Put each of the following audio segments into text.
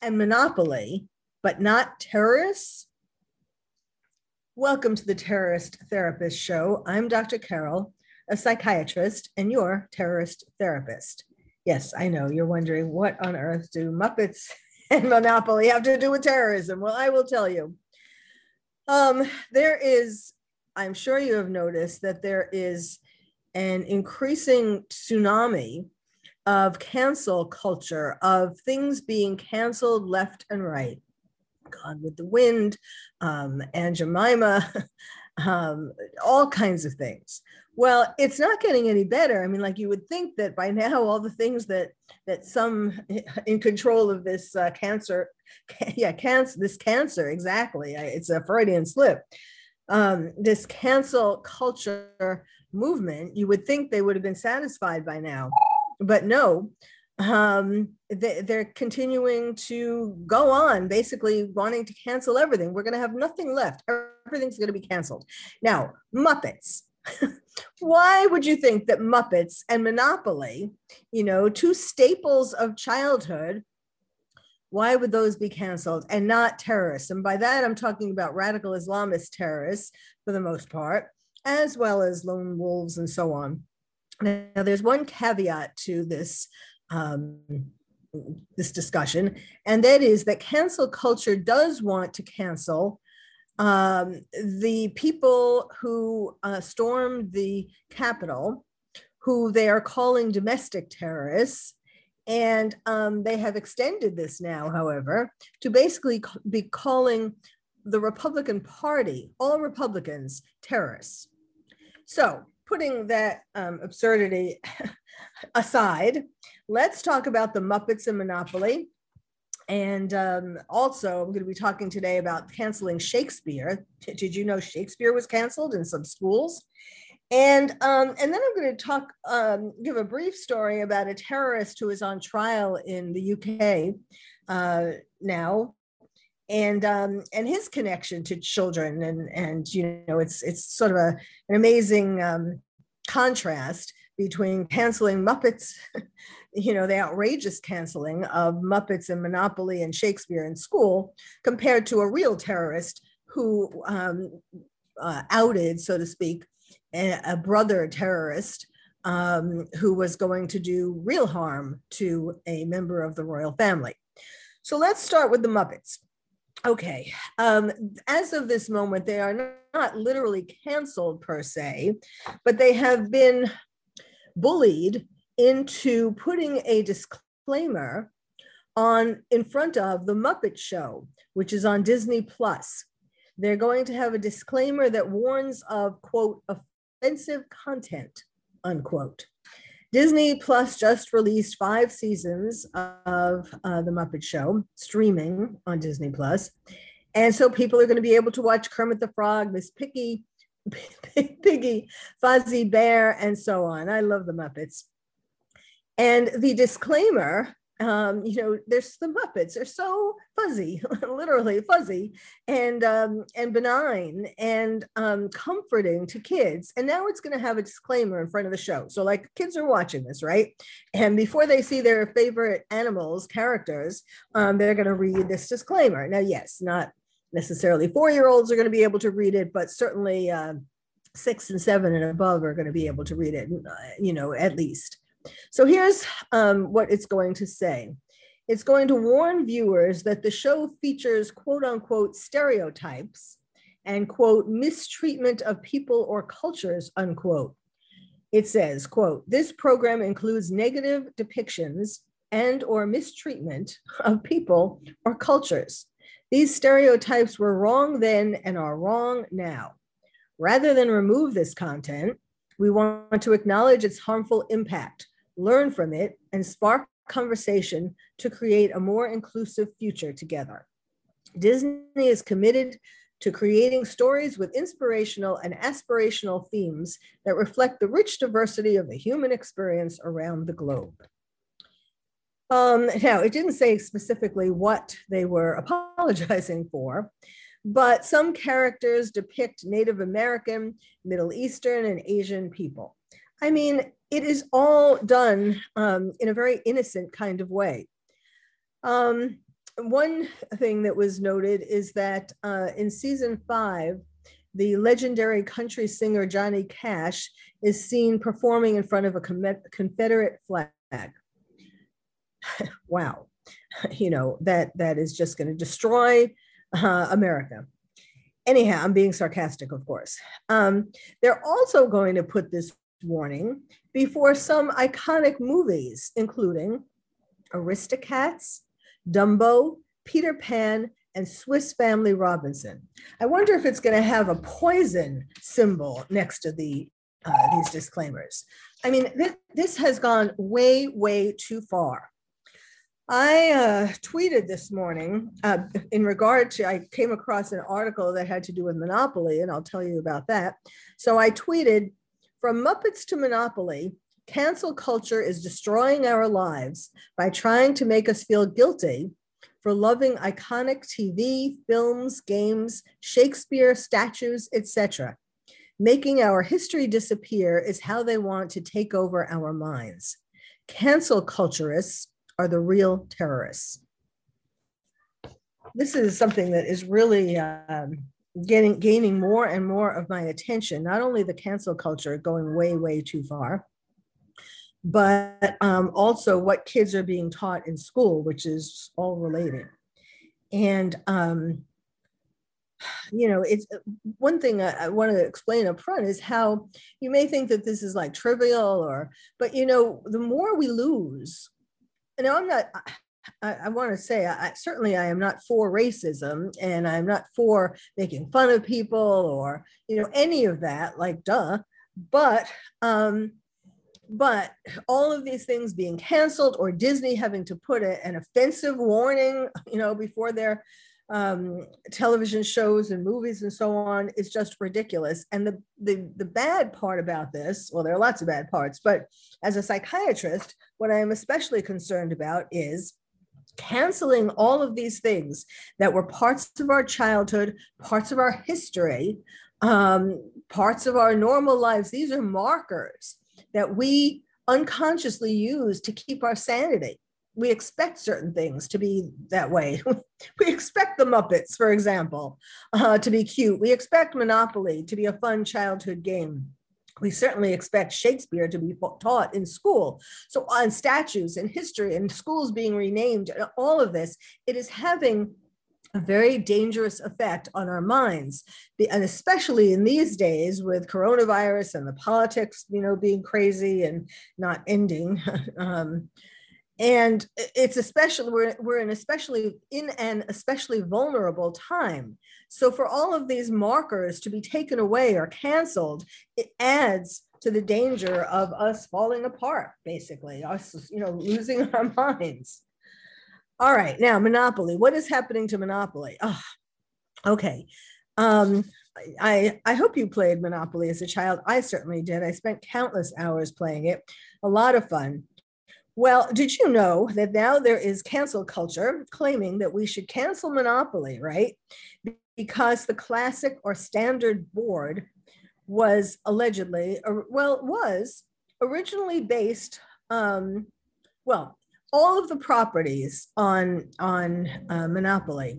And monopoly, but not terrorists? Welcome to the Terrorist Therapist Show. I'm Dr. Carol, a psychiatrist, and your terrorist therapist. Yes, I know you're wondering what on earth do Muppets and Monopoly have to do with terrorism? Well, I will tell you. Um, there is, I'm sure you have noticed that there is an increasing tsunami of cancel culture, of things being canceled left and right. Gone with the Wind, um, Aunt Jemima, um, all kinds of things. Well, it's not getting any better. I mean, like you would think that by now, all the things that that some in control of this uh, cancer, yeah, cancer, this cancer, exactly. It's a Freudian slip. Um, this cancel culture movement, you would think they would have been satisfied by now but no, um, they, they're continuing to go on, basically wanting to cancel everything. We're going to have nothing left. Everything's going to be canceled. Now, Muppets. Why would you think that Muppets and Monopoly, you know, two staples of childhood, why would those be canceled and not terrorists? And by that, I'm talking about radical Islamist terrorists for the most part, as well as lone wolves and so on. Now, there's one caveat to this um, this discussion, and that is that cancel culture does want to cancel um, the people who uh, stormed the Capitol, who they are calling domestic terrorists. And um, they have extended this now, however, to basically be calling the Republican Party, all Republicans, terrorists. So putting that um, absurdity aside, let's talk about the Muppets and Monopoly. And um, also, I'm going to be talking today about canceling Shakespeare. Did you know Shakespeare was canceled in some schools? And um, and then I'm going to talk, um, give a brief story about a terrorist who is on trial in the UK uh, now, and um, and his connection to children and and you know it's it's sort of a an amazing um, contrast between canceling Muppets, you know, the outrageous canceling of Muppets and Monopoly and Shakespeare in school, compared to a real terrorist who um, uh, outed, so to speak, a, a brother terrorist um, who was going to do real harm to a member of the royal family. So let's start with the Muppets. Okay, um, as of this moment, they are not literally canceled per se, but they have been bullied into putting a disclaimer on in front of the Muppet Show, which is on Disney Plus. They're going to have a disclaimer that warns of quote offensive content unquote. Disney Plus just released five seasons of uh, The Muppet Show streaming on Disney Plus. And so people are going to be able to watch Kermit the Frog, Miss Piggy, Piggy, Fozzie Bear, and so on. I love the Muppets. And the disclaimer um, you know, there's the Muppets. They're so fuzzy, literally fuzzy, and um, and benign and um, comforting to kids. And now it's going to have a disclaimer in front of the show. So like kids are watching this, right? And before they see their favorite animals characters, um, they're going to read this disclaimer. Now, yes, not necessarily four year olds are going to be able to read it, but certainly uh, six and seven and above are going to be able to read it. Uh, you know, at least. So here's um, what it's going to say. It's going to warn viewers that the show features quote unquote stereotypes and quote mistreatment of people or cultures unquote. It says, quote, this program includes negative depictions and or mistreatment of people or cultures. These stereotypes were wrong then and are wrong now. Rather than remove this content, we want to acknowledge its harmful impact, learn from it, and spark conversation to create a more inclusive future together. Disney is committed to creating stories with inspirational and aspirational themes that reflect the rich diversity of the human experience around the globe. Um, now, it didn't say specifically what they were apologizing for, but some characters depict Native American, Middle Eastern, and Asian people. I mean, it is all done um, in a very innocent kind of way. Um, one thing that was noted is that uh, in season five, the legendary country singer Johnny Cash is seen performing in front of a Confederate flag. wow, you know that that is just going to destroy uh, America. Anyhow, I'm being sarcastic, of course. Um, they're also going to put this warning before some iconic movies, including Aristocats, Dumbo, Peter Pan, and Swiss Family Robinson. I wonder if it's going to have a poison symbol next to the uh, these disclaimers. I mean, th- this has gone way, way too far. I uh, tweeted this morning uh, in regard to, I came across an article that had to do with Monopoly, and I'll tell you about that. So I tweeted From Muppets to Monopoly, cancel culture is destroying our lives by trying to make us feel guilty for loving iconic TV, films, games, Shakespeare, statues, etc. Making our history disappear is how they want to take over our minds. Cancel culturists are the real terrorists. This is something that is really um, getting gaining more and more of my attention. Not only the cancel culture going way, way too far, but um, also what kids are being taught in school, which is all related. And, um, you know, it's one thing I, I want to explain up front is how you may think that this is like trivial or, but you know, the more we lose, know, I'm not, I, I want to say, I, certainly I am not for racism and I'm not for making fun of people or, you know, any of that, like, duh. But, um, but all of these things being canceled or Disney having to put a, an offensive warning, you know, before their um, television shows and movies and so on is just ridiculous. And the, the, the bad part about this, well, there are lots of bad parts, but as a psychiatrist, what I am especially concerned about is canceling all of these things that were parts of our childhood, parts of our history, um, parts of our normal lives. These are markers that we unconsciously use to keep our sanity. We expect certain things to be that way. we expect the Muppets, for example, uh, to be cute. We expect Monopoly to be a fun childhood game. We certainly expect Shakespeare to be taught in school. So, on statues and history and schools being renamed, all of this, it is having a very dangerous effect on our minds and especially in these days with coronavirus and the politics you know being crazy and not ending um, and it's especially we're, we're in especially in an especially vulnerable time so for all of these markers to be taken away or canceled it adds to the danger of us falling apart basically us you know losing our minds all right, now Monopoly. What is happening to Monopoly? Oh, okay. Um, I I hope you played Monopoly as a child. I certainly did. I spent countless hours playing it. A lot of fun. Well, did you know that now there is cancel culture claiming that we should cancel Monopoly, right? Because the classic or standard board was allegedly, or, well, was originally based, um, well, all of the properties on on uh, Monopoly,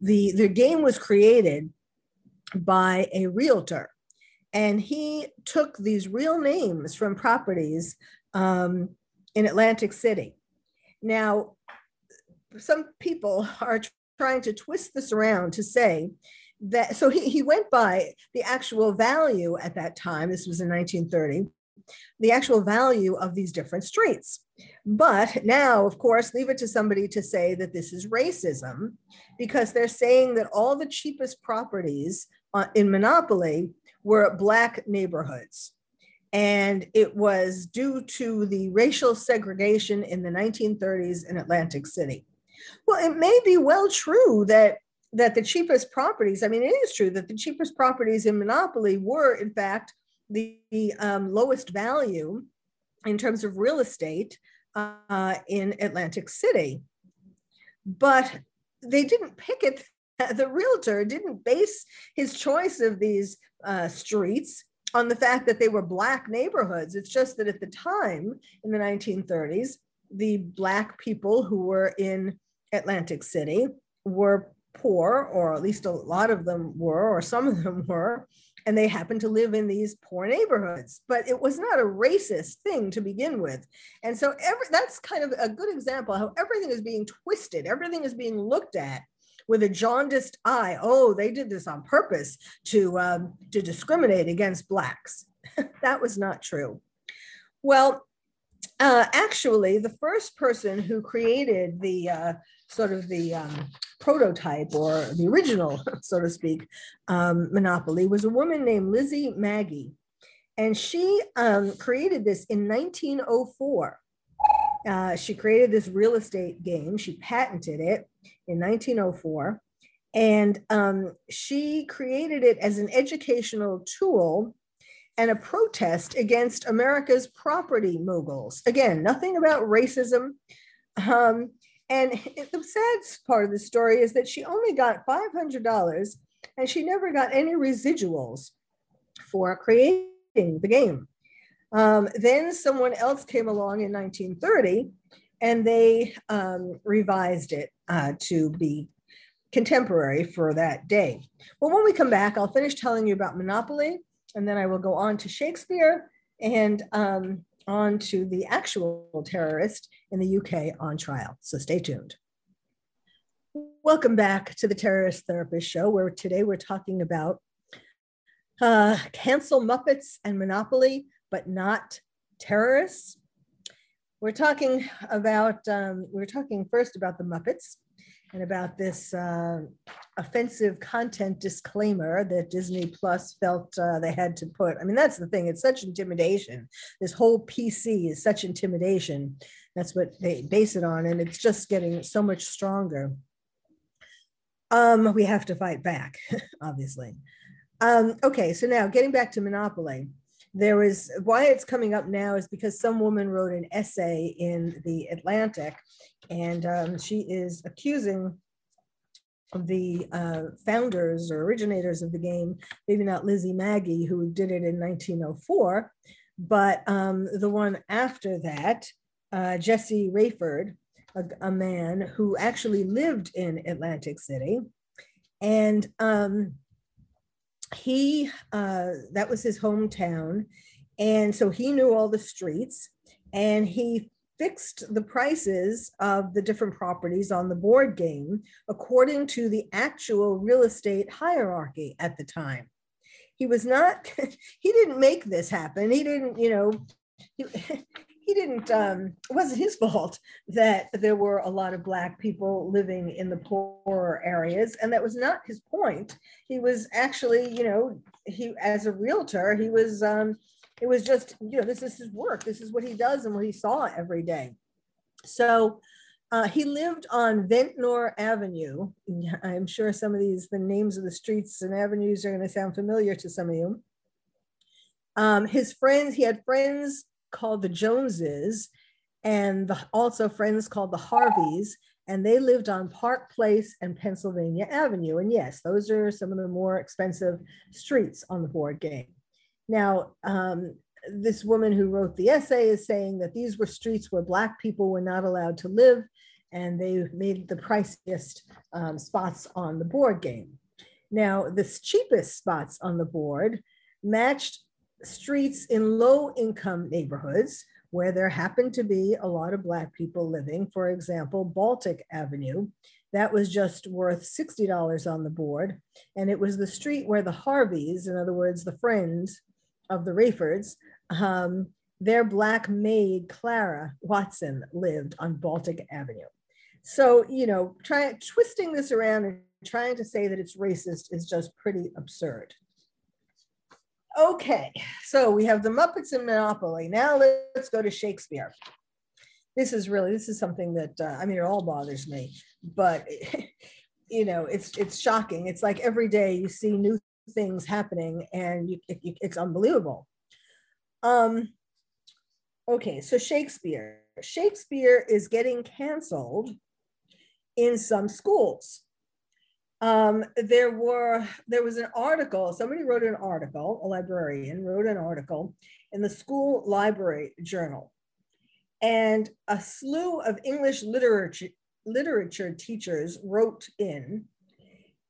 the the game was created by a realtor, and he took these real names from properties um, in Atlantic City. Now, some people are trying to twist this around to say that so he, he went by the actual value at that time this was in 1930 the actual value of these different streets but now of course leave it to somebody to say that this is racism because they're saying that all the cheapest properties uh, in monopoly were black neighborhoods and it was due to the racial segregation in the 1930s in Atlantic City. Well, it may be well true that that the cheapest properties, I mean, it is true that the cheapest properties in Monopoly were, in fact, the, the um, lowest value in terms of real estate uh, in Atlantic City. But they didn't pick it, the realtor didn't base his choice of these uh, streets on the fact that they were Black neighborhoods. It's just that at the time in the 1930s, the Black people who were in Atlantic City were poor, or at least a lot of them were, or some of them were, and they happened to live in these poor neighborhoods. But it was not a racist thing to begin with. And so every, that's kind of a good example how everything is being twisted, everything is being looked at with a jaundiced eye. Oh, they did this on purpose to, um, to discriminate against Blacks. that was not true. Well, uh, actually, the first person who created the uh, sort of the um, prototype or the original, so to speak, um, monopoly was a woman named Lizzie Magie. And she um, created this in 1904. Uh, she created this real estate game. She patented it in 1904. And um, she created it as an educational tool and a protest against America's property moguls. Again, nothing about racism. Um, and the sad part of the story is that she only got $500 and she never got any residuals for creating the game. Um, then someone else came along in 1930 and they um, revised it uh, to be contemporary for that day. Well, when we come back, I'll finish telling you about Monopoly, and then I will go on to Shakespeare and um, on to the actual terrorist in the UK on trial. So stay tuned. Welcome back to the Terrorist Therapist Show, where today we're talking about uh, cancel Muppets and Monopoly, but not terrorists. We're talking about, um, we're talking first about the Muppets and about this uh, offensive content disclaimer that Disney Plus felt uh, they had to put. I mean, that's the thing, it's such intimidation. This whole PC is such intimidation. That's what they base it on, and it's just getting so much stronger. Um, we have to fight back, obviously. Um, okay, so now getting back to Monopoly there was why it's coming up now is because some woman wrote an essay in the Atlantic, and um, she is accusing the uh, founders or originators of the game, maybe not Lizzie Magie, who did it in 1904, but um, the one after that, uh, Jesse Raiford, a, a, man who actually lived in Atlantic City. And um, he uh, that was his hometown and so he knew all the streets and he fixed the prices of the different properties on the board game according to the actual real estate hierarchy at the time. He was not he didn't make this happen. He didn't you know he, he didn't um, it wasn't his fault that there were a lot of black people living in the poorer areas and that was not his point he was actually you know he as a realtor he was um, it was just you know this is his work this is what he does and what he saw every day so uh, he lived on Ventnor Avenue. I'm sure some of these, the names of the streets and avenues are going to sound familiar to some of you. Um, his friends, he had friends called the Joneses and the, also friends called the Harveys, and they lived on Park Place and Pennsylvania Avenue. And yes, those are some of the more expensive streets on the board game. Now, um, this woman who wrote the essay is saying that these were streets where Black people were not allowed to live, and they made the priciest um, spots on the board game. Now, the cheapest spots on the board matched streets in low income neighborhoods where there happened to be a lot of Black people living. For example, Baltic Avenue, that was just worth $60 on the board. And it was the street where the Harveys, in other words, the friends of the Raifords, um, their Black maid, Clara Watson, lived on Baltic Avenue. So, you know, trying twisting this around and trying to say that it's racist is just pretty absurd. Okay, so we have the Muppets and Monopoly. Now let's go to Shakespeare. This is really, this is something that, uh, I mean, it all bothers me, but you know, it's it's shocking. It's like every day you see new things happening and you, it, it's unbelievable. Um, okay, so Shakespeare. Shakespeare is getting canceled in some schools. Um, there were there was an article. Somebody wrote an article. A librarian wrote an article in the school library journal, and a slew of English literature literature teachers wrote in,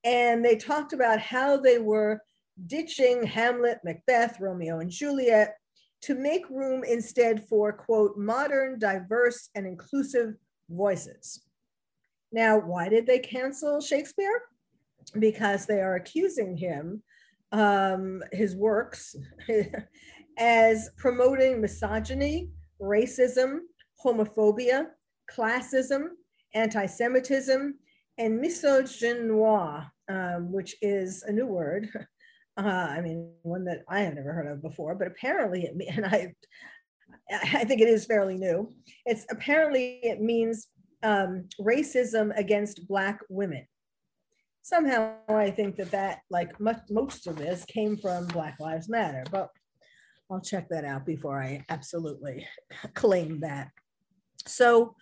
and they talked about how they were ditching Hamlet, Macbeth, Romeo and Juliet to make room instead for quote modern, diverse, and inclusive voices. Now, why did they cancel Shakespeare? Because they are accusing him, um, his works, as promoting misogyny, racism, homophobia, classism, anti Semitism, and misogynoir, um, which is a new word. Uh, I mean, one that I have never heard of before, but apparently it, and I, I think it is fairly new. It's apparently it means um, racism against Black women. Somehow I think that that, like much, most of this, came from Black Lives Matter, but I'll check that out before I absolutely claim that. So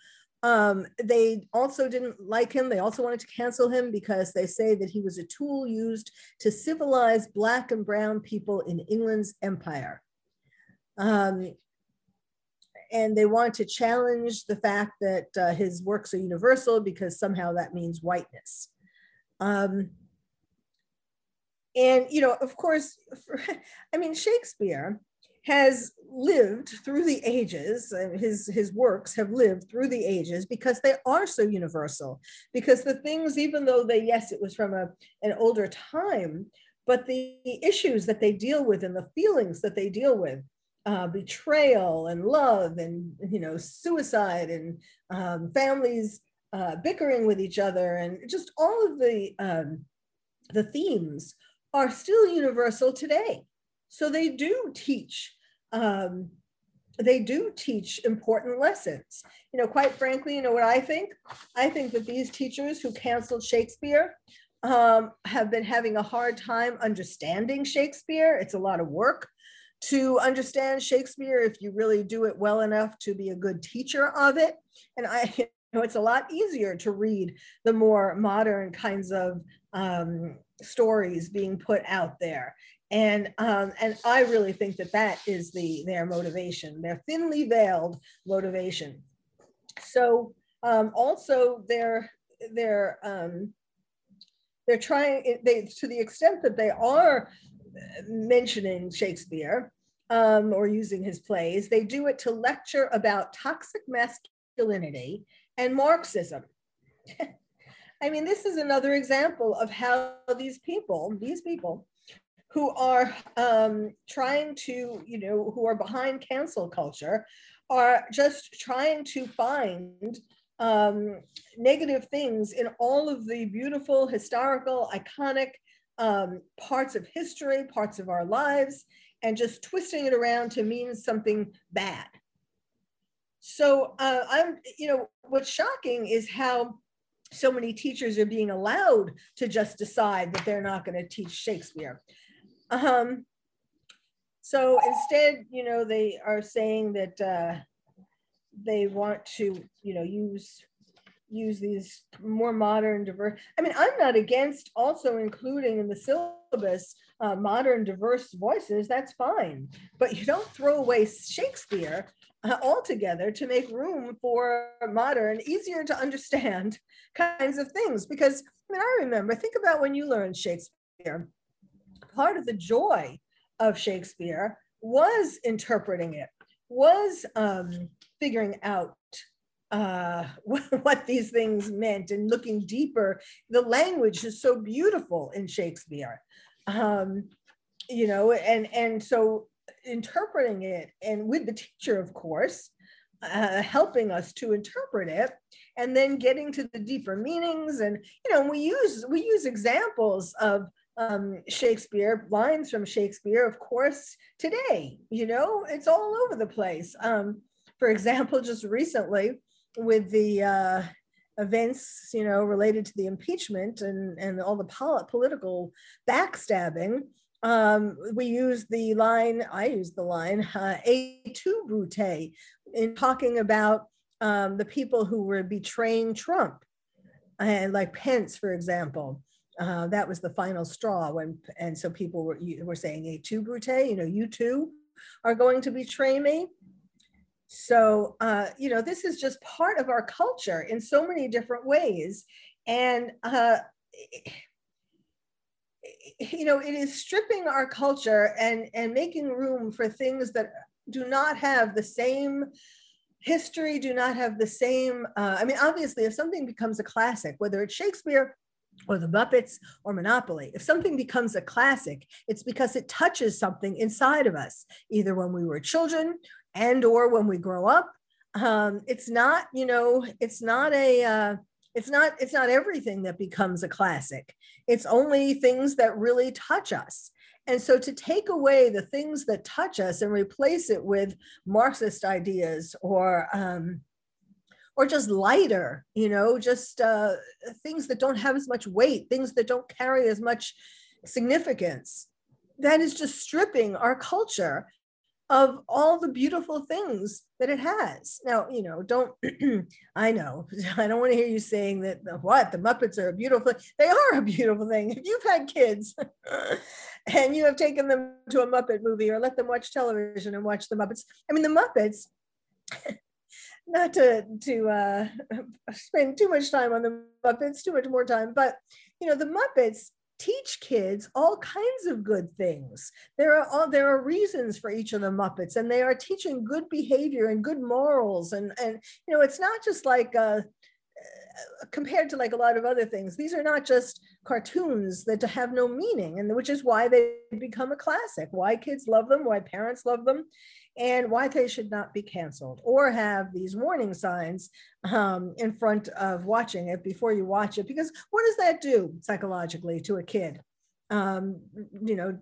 um, they also didn't like him. They also wanted to cancel him because they say that he was a tool used to civilize Black and Brown people in England's empire. Um, and they want to challenge the fact that uh, his works are universal because somehow that means whiteness. Um, and, you know, of course, for, I mean, Shakespeare has lived through the ages, his, his works have lived through the ages because they are so universal. Because the things, even though they, yes, it was from a, an older time, but the issues that they deal with and the feelings that they deal with uh, betrayal and love and you know suicide and um, families uh, bickering with each other and just all of the um, the themes are still universal today. So they do teach um, they do teach important lessons. You know quite frankly you know what i think? I think that these teachers who canceled shakespeare um, have been having a hard time understanding shakespeare. It's a lot of work to understand Shakespeare if you really do it well enough to be a good teacher of it. And I know it's a lot easier to read the more modern kinds of um, stories being put out there. And um, and I really think that that is the their motivation, their thinly veiled motivation. So um, also they're they're um, they're trying they to the extent that they are mentioning Shakespeare um, or using his plays. They do it to lecture about toxic masculinity and Marxism. I mean, this is another example of how these people, these people who are um, trying to, you know, who are behind cancel culture, are just trying to find um, negative things in all of the beautiful, historical, iconic um, parts of history, parts of our lives, and just twisting it around to mean something bad. So uh, I'm, you know, what's shocking is how so many teachers are being allowed to just decide that they're not going to teach Shakespeare. Um, so instead, you know, they are saying that uh, they want to, you know, use use these more modern, diverse. I mean, I'm not against also including in the syllabus uh, modern, diverse voices. That's fine, but you don't throw away Shakespeare altogether to make room for modern, easier to understand kinds of things. Because I mean, I remember. Think about when you learned Shakespeare. Part of the joy of Shakespeare was interpreting it was um, figuring out uh, what these things meant and looking deeper. The language is so beautiful in Shakespeare, um, you know, and and so interpreting it and with the teacher, of course, uh, helping us to interpret it, and then getting to the deeper meanings. And you know, we use we use examples of um, Shakespeare, lines from Shakespeare, of course, today. You know, it's all over the place. Um, for example, just recently with the uh, events, you know, related to the impeachment and, and all the pol- political backstabbing, um, we use the line, I use the line, uh, et tu Brute, in talking about um, the people who were betraying Trump. And like Pence, for example, uh, that was the final straw when, and so people were, were saying, et tu Brute, you know, you too are going to betray me. So, uh, you know, this is just part of our culture in so many different ways. And, uh, you know, it is stripping our culture and, and making room for things that do not have the same history, do not have the same. Uh, I mean, obviously, if something becomes a classic, whether it's Shakespeare or the Muppets or Monopoly. If something becomes a classic, it's because it touches something inside of us, either when we were children and or when we grow up um, it's not you know it's not a uh, it's not it's not everything that becomes a classic. It's only things that really touch us. And so to take away the things that touch us and replace it with marxist ideas or um, or just lighter you know just uh, things that don't have as much weight things that don't carry as much significance that is just stripping our culture of all the beautiful things that it has. Now, you know, don't, I know, I don't want to hear you saying that the, what the Muppets are a beautiful, they are a beautiful thing. If you've had kids and you have taken them to a Muppet movie or let them watch television and watch the Muppets, I mean, the Muppets, not to, to uh, spend too much time on the Muppets, too much more time, but, you know, the Muppets teach kids all kinds of good things. There are all, there are reasons for each of the Muppets, and they are teaching good behavior and good morals. And and you know, it's not just like uh, uh, compared to like a lot of other things. These are not just cartoons that have no meaning, and which is why they become a classic. Why kids love them, why parents love them, and why they should not be canceled or have these warning signs um, in front of watching it before you watch it. Because what does that do psychologically to a kid? Um, you know,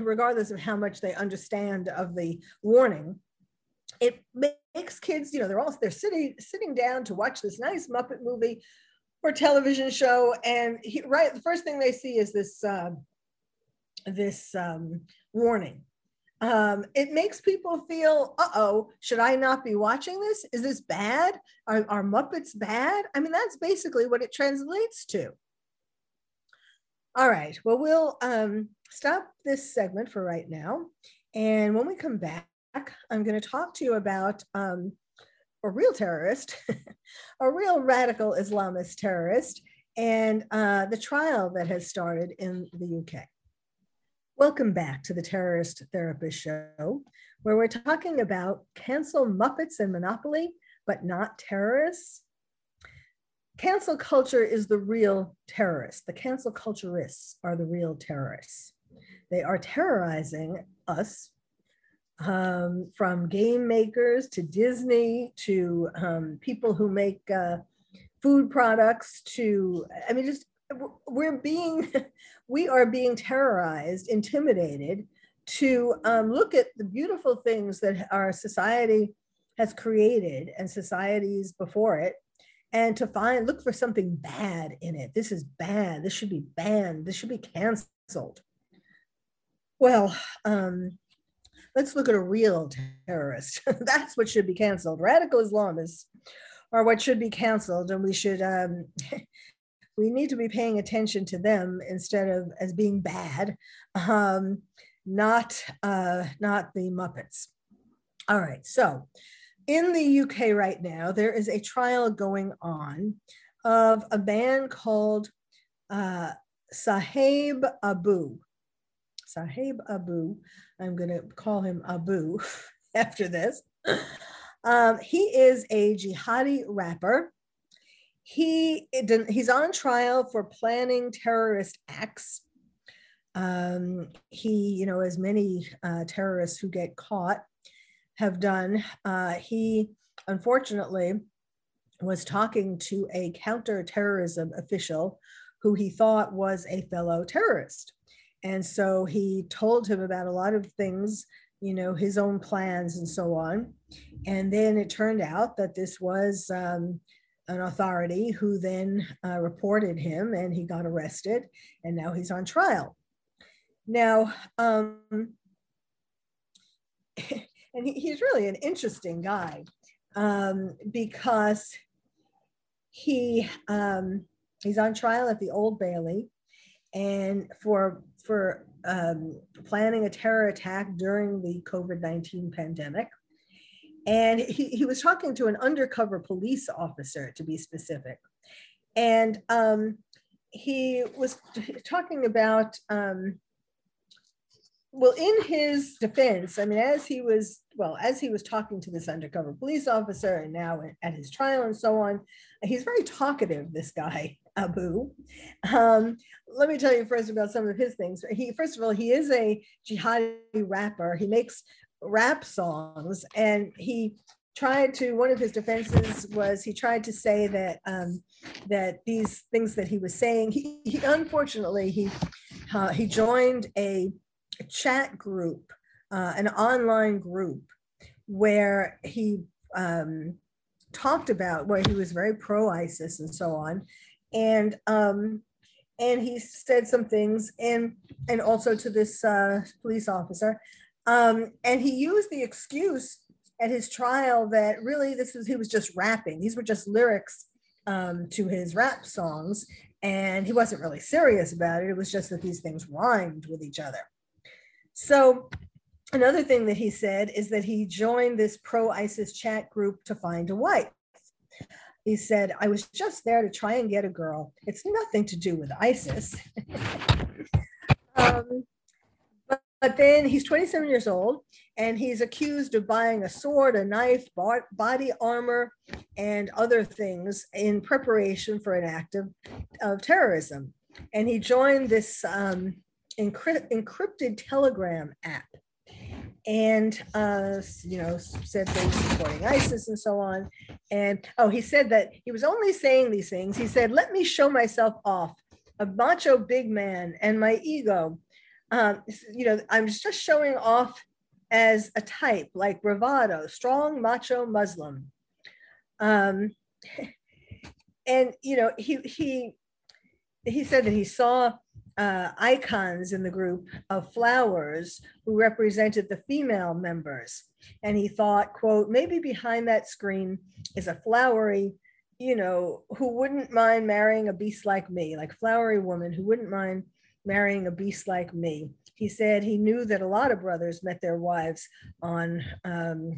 regardless of how much they understand of the warning, it makes kids, you know, they're all they're sitting sitting down to watch this nice Muppet movie or television show, and he, right the first thing they see is this uh, this um, warning um, it makes people feel, uh oh, should I not be watching this? Is this bad? Are, are Muppets bad? I mean, that's basically what it translates to. All right, well, we'll um, stop this segment for right now. And when we come back, I'm going to talk to you about um, a real terrorist, a real radical Islamist terrorist, and uh, the trial that has started in the UK. Welcome back to the Terrorist Therapist Show, where we're talking about cancel Muppets and Monopoly, but not terrorists. Cancel culture is the real terrorist. The cancel culturists are the real terrorists. They are terrorizing us um, from game makers to Disney to um, people who make uh, food products to, I mean, just we're being we are being terrorized intimidated to um, look at the beautiful things that our society has created and societies before it and to find look for something bad in it. This is bad. This should be banned. This should be canceled. Well um, let's look at a real terrorist. That's what should be canceled. Radical islamists are what should be canceled and we should um, we need to be paying attention to them instead of as being bad, um, not, uh, not the Muppets. All right, so in the UK right now, there is a trial going on of a man called uh, Sahayb Abu. Sahayb Abu, I'm going to call him Abu after this. um, he is a jihadi rapper. He he's on trial for planning terrorist acts. Um, he, you know, as many uh, terrorists who get caught have done, uh, he unfortunately was talking to a counterterrorism official who he thought was a fellow terrorist. And so he told him about a lot of things, you know, his own plans and so on. And then it turned out that this was um, an authority who then uh, reported him and he got arrested and now he's on trial. Now, um, and he, he's really an interesting guy um, because he um, he's on trial at the Old Bailey, and for for um, planning a terror attack during the COVID nineteen pandemic. And he, he was talking to an undercover police officer, to be specific. And um, he was talking about um, well, in his defense, I mean, as he was, well, as he was talking to this undercover police officer and now at his trial and so on, he's very talkative, this guy, Abu. Um, let me tell you first about some of his things. He, first of all, he is a jihadi rapper. He makes rap songs and he tried to one of his defenses was he tried to say that um, that these things that he was saying he, he unfortunately he uh, he joined a chat group, uh, an online group where he um, talked about where he was very pro ISIS and so on, and um, and he said some things and and also to this uh, police officer, um, and he used the excuse at his trial that really this was he was just rapping; these were just lyrics um, to his rap songs, and he wasn't really serious about it. It was just that these things rhymed with each other. So another thing that he said is that he joined this pro ISIS chat group to find a wife. He said, I was just there to try and get a girl. It's nothing to do with ISIS. um, but, then he's 27 years old and he's accused of buying a sword, a knife, body armor, and other things in preparation for an act of, of terrorism. And he joined this um, encrypt, encrypted Telegram app and uh, you know said were supporting ISIS and so on. And oh, he said that he was only saying these things. He said, "Let me show myself off, a macho big man, and my ego. Um, you know, I'm just showing off as a type like bravado, strong macho Muslim." Um, and you know, he he he said that he saw uh, icons in the group of flowers who represented the female members. And he thought, quote, maybe behind that screen is a flowery, you know, who wouldn't mind marrying a beast like me, like flowery woman who wouldn't mind marrying a beast like me. He said he knew that a lot of brothers met their wives on um,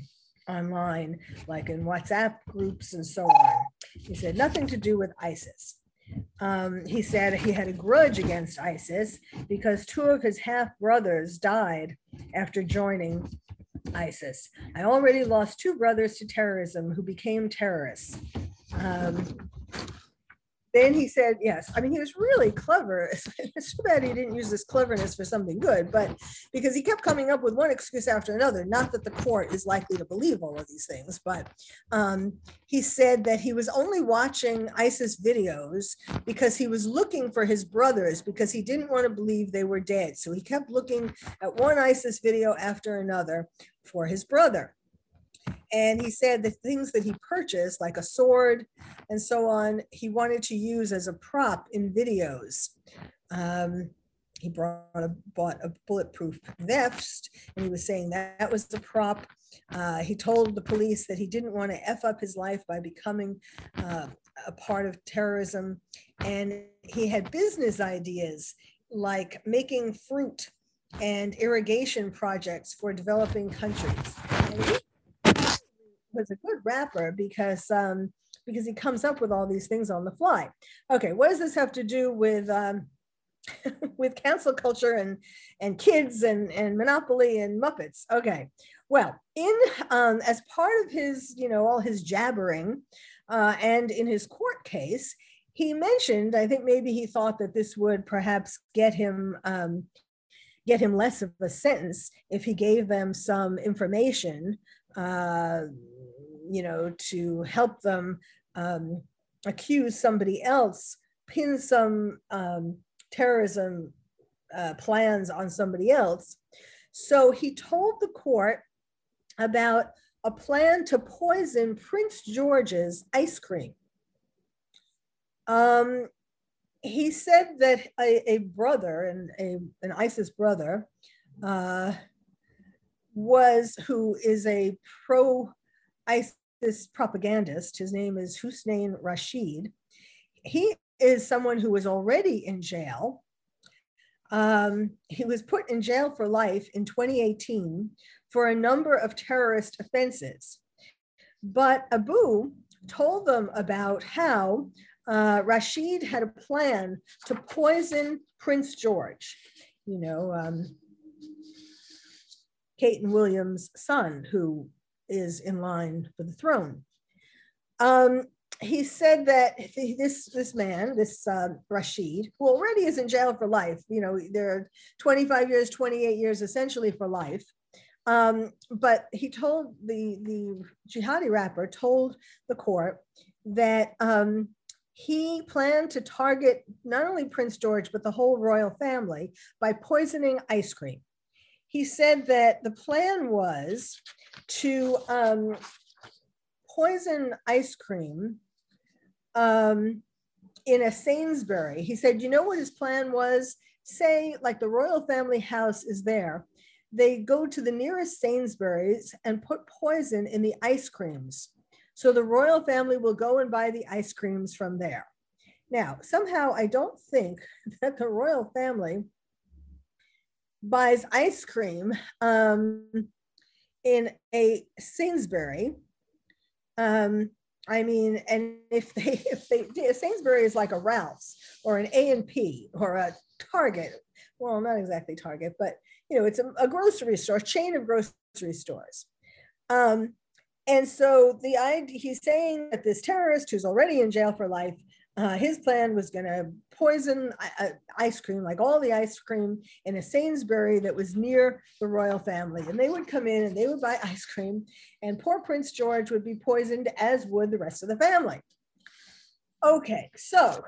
online, like in WhatsApp groups and so on. He said nothing to do with ISIS. Um, he said he had a grudge against ISIS because two of his half brothers died after joining ISIS. I already lost two brothers to terrorism who became terrorists. Um, then he said, yes, I mean, he was really clever. It's too bad he didn't use this cleverness for something good, but because he kept coming up with one excuse after another, not that the court is likely to believe all of these things, but um, he said that he was only watching ISIS videos because he was looking for his brothers because he didn't want to believe they were dead. So he kept looking at one ISIS video after another for his brother. And he said the things that he purchased, like a sword and so on, he wanted to use as a prop in videos. Um, he brought a, bought a bulletproof vest and he was saying that, that was the prop. Uh, he told the police that he didn't want to F up his life by becoming uh, a part of terrorism. And he had business ideas like making fruit and irrigation projects for developing countries. And he was a good rapper because um, because he comes up with all these things on the fly. Okay, what does this have to do with um, with cancel culture and and kids and and Monopoly and Muppets? Okay, Well, in um, as part of his, you know, all his jabbering, uh, and in his court case, he mentioned, I think maybe he thought that this would perhaps get him um, get him less of a sentence if he gave them some information, uh, you know, to help them um, accuse somebody else, pin some um, terrorism uh, plans on somebody else. So he told the court about a plan to poison Prince George's ice cream. Um, he said that a, a brother, and a, an ISIS brother, uh, was who is a pro ISIS propagandist. His name is Hussein Rashid. He is someone who was already in jail. Um, he was put in jail for life in 2018 for a number of terrorist offenses. But Abu told them about how uh, Rashid had a plan to poison Prince George, you know, um, Kate and William's son, who is in line for the throne. Um, he said that this this man, this uh, Rashid, who already is in jail for life, you know, there are 25 years, 28 years, essentially for life. Um, but he told the the jihadi rapper told the court that um, he planned to target not only Prince George, but the whole royal family by poisoning ice cream. He said that the plan was to um, poison ice cream um, in a Sainsbury. He said, you know what his plan was? Say, like the royal family house is there. They go to the nearest Sainsbury's and put poison in the ice creams so the royal family will go and buy the ice creams from there. Now, somehow I don't think that the royal family buys ice cream um, in a Sainsbury. Um, I mean, and if they if they Sainsbury is like a Ralph's or an A and P or a Target, well, not exactly Target, but you know, it's a, a grocery store, a chain of grocery stores. Um, and so the idea, he's saying that this terrorist who's already in jail for life, uh, his plan was going to poison uh, ice cream, like all the ice cream in a Sainsbury that was near the royal family. And they would come in and they would buy ice cream, and poor Prince George would be poisoned, as would the rest of the family. Okay, so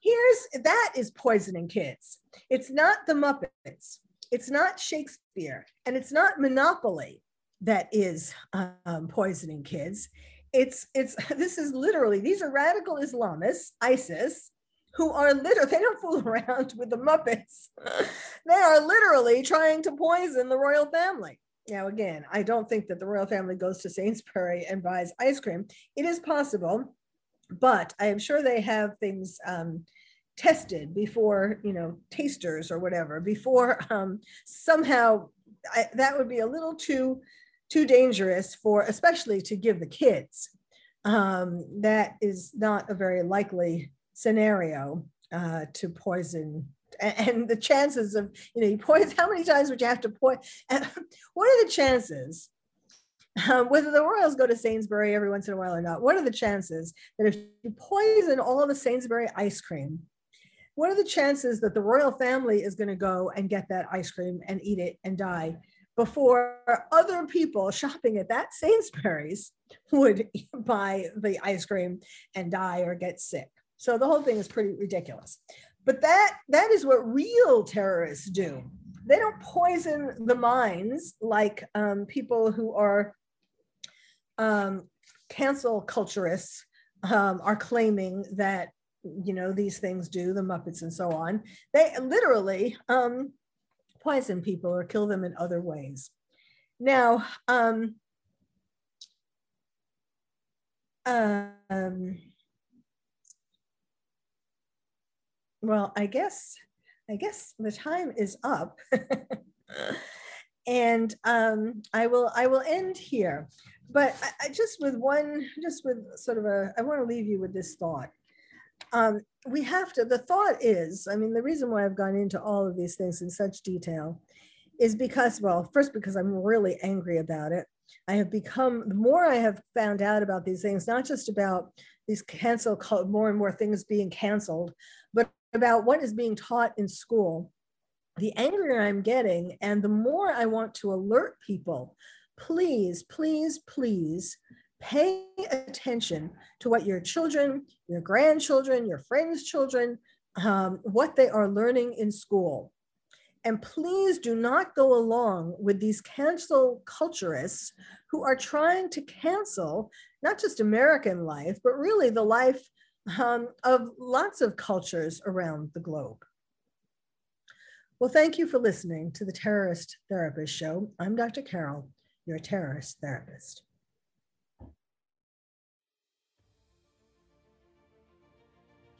here's that is poisoning kids. It's not the Muppets, it's not Shakespeare, and it's not Monopoly that is um, poisoning kids. It's it's this is literally these are radical Islamists, ISIS, who are literally they don't fool around with the Muppets. they are literally trying to poison the royal family. Now, again, I don't think that the royal family goes to Sainsbury and buys ice cream. It is possible, but I am sure they have things um, tested before, you know, tasters or whatever, before um, somehow I, that would be a little too too dangerous for, especially to give the kids. Um, that is not a very likely scenario uh, to poison. And the chances of, you know, you poison, how many times would you have to poison? What are the chances um, whether the Royals go to Sainsbury every once in a while or not, what are the chances that if you poison all the Sainsbury ice cream, what are the chances that the royal family is going to go and get that ice cream and eat it and die? Before other people shopping at that Sainsbury's would buy the ice cream and die or get sick. So the whole thing is pretty ridiculous. But that that is what real terrorists do. They don't poison the minds like um, people who are um, cancel culturists um, are claiming that you know these things do the Muppets and so on. They literally um, poison people or kill them in other ways. Now, um, um, well, I guess, I guess the time is up. and um, I will I will end here. But I, I just with one, just with sort of a, I want to leave you with this thought um, we have to, the thought is, I mean, the reason why I've gone into all of these things in such detail is because, well, first, because I'm really angry about it. I have become, the more I have found out about these things, not just about these cancel, more and more things being canceled, but about what is being taught in school, the angrier I'm getting, and the more I want to alert people please, please, please pay attention to what your children, your grandchildren, your friends' children, um, what they are learning in school. And please do not go along with these cancel culturists who are trying to cancel not just American life, but really the life um, of lots of cultures around the globe. Well, thank you for listening to the Terrorist Therapist Show. I'm Dr. Carol, your terrorist therapist.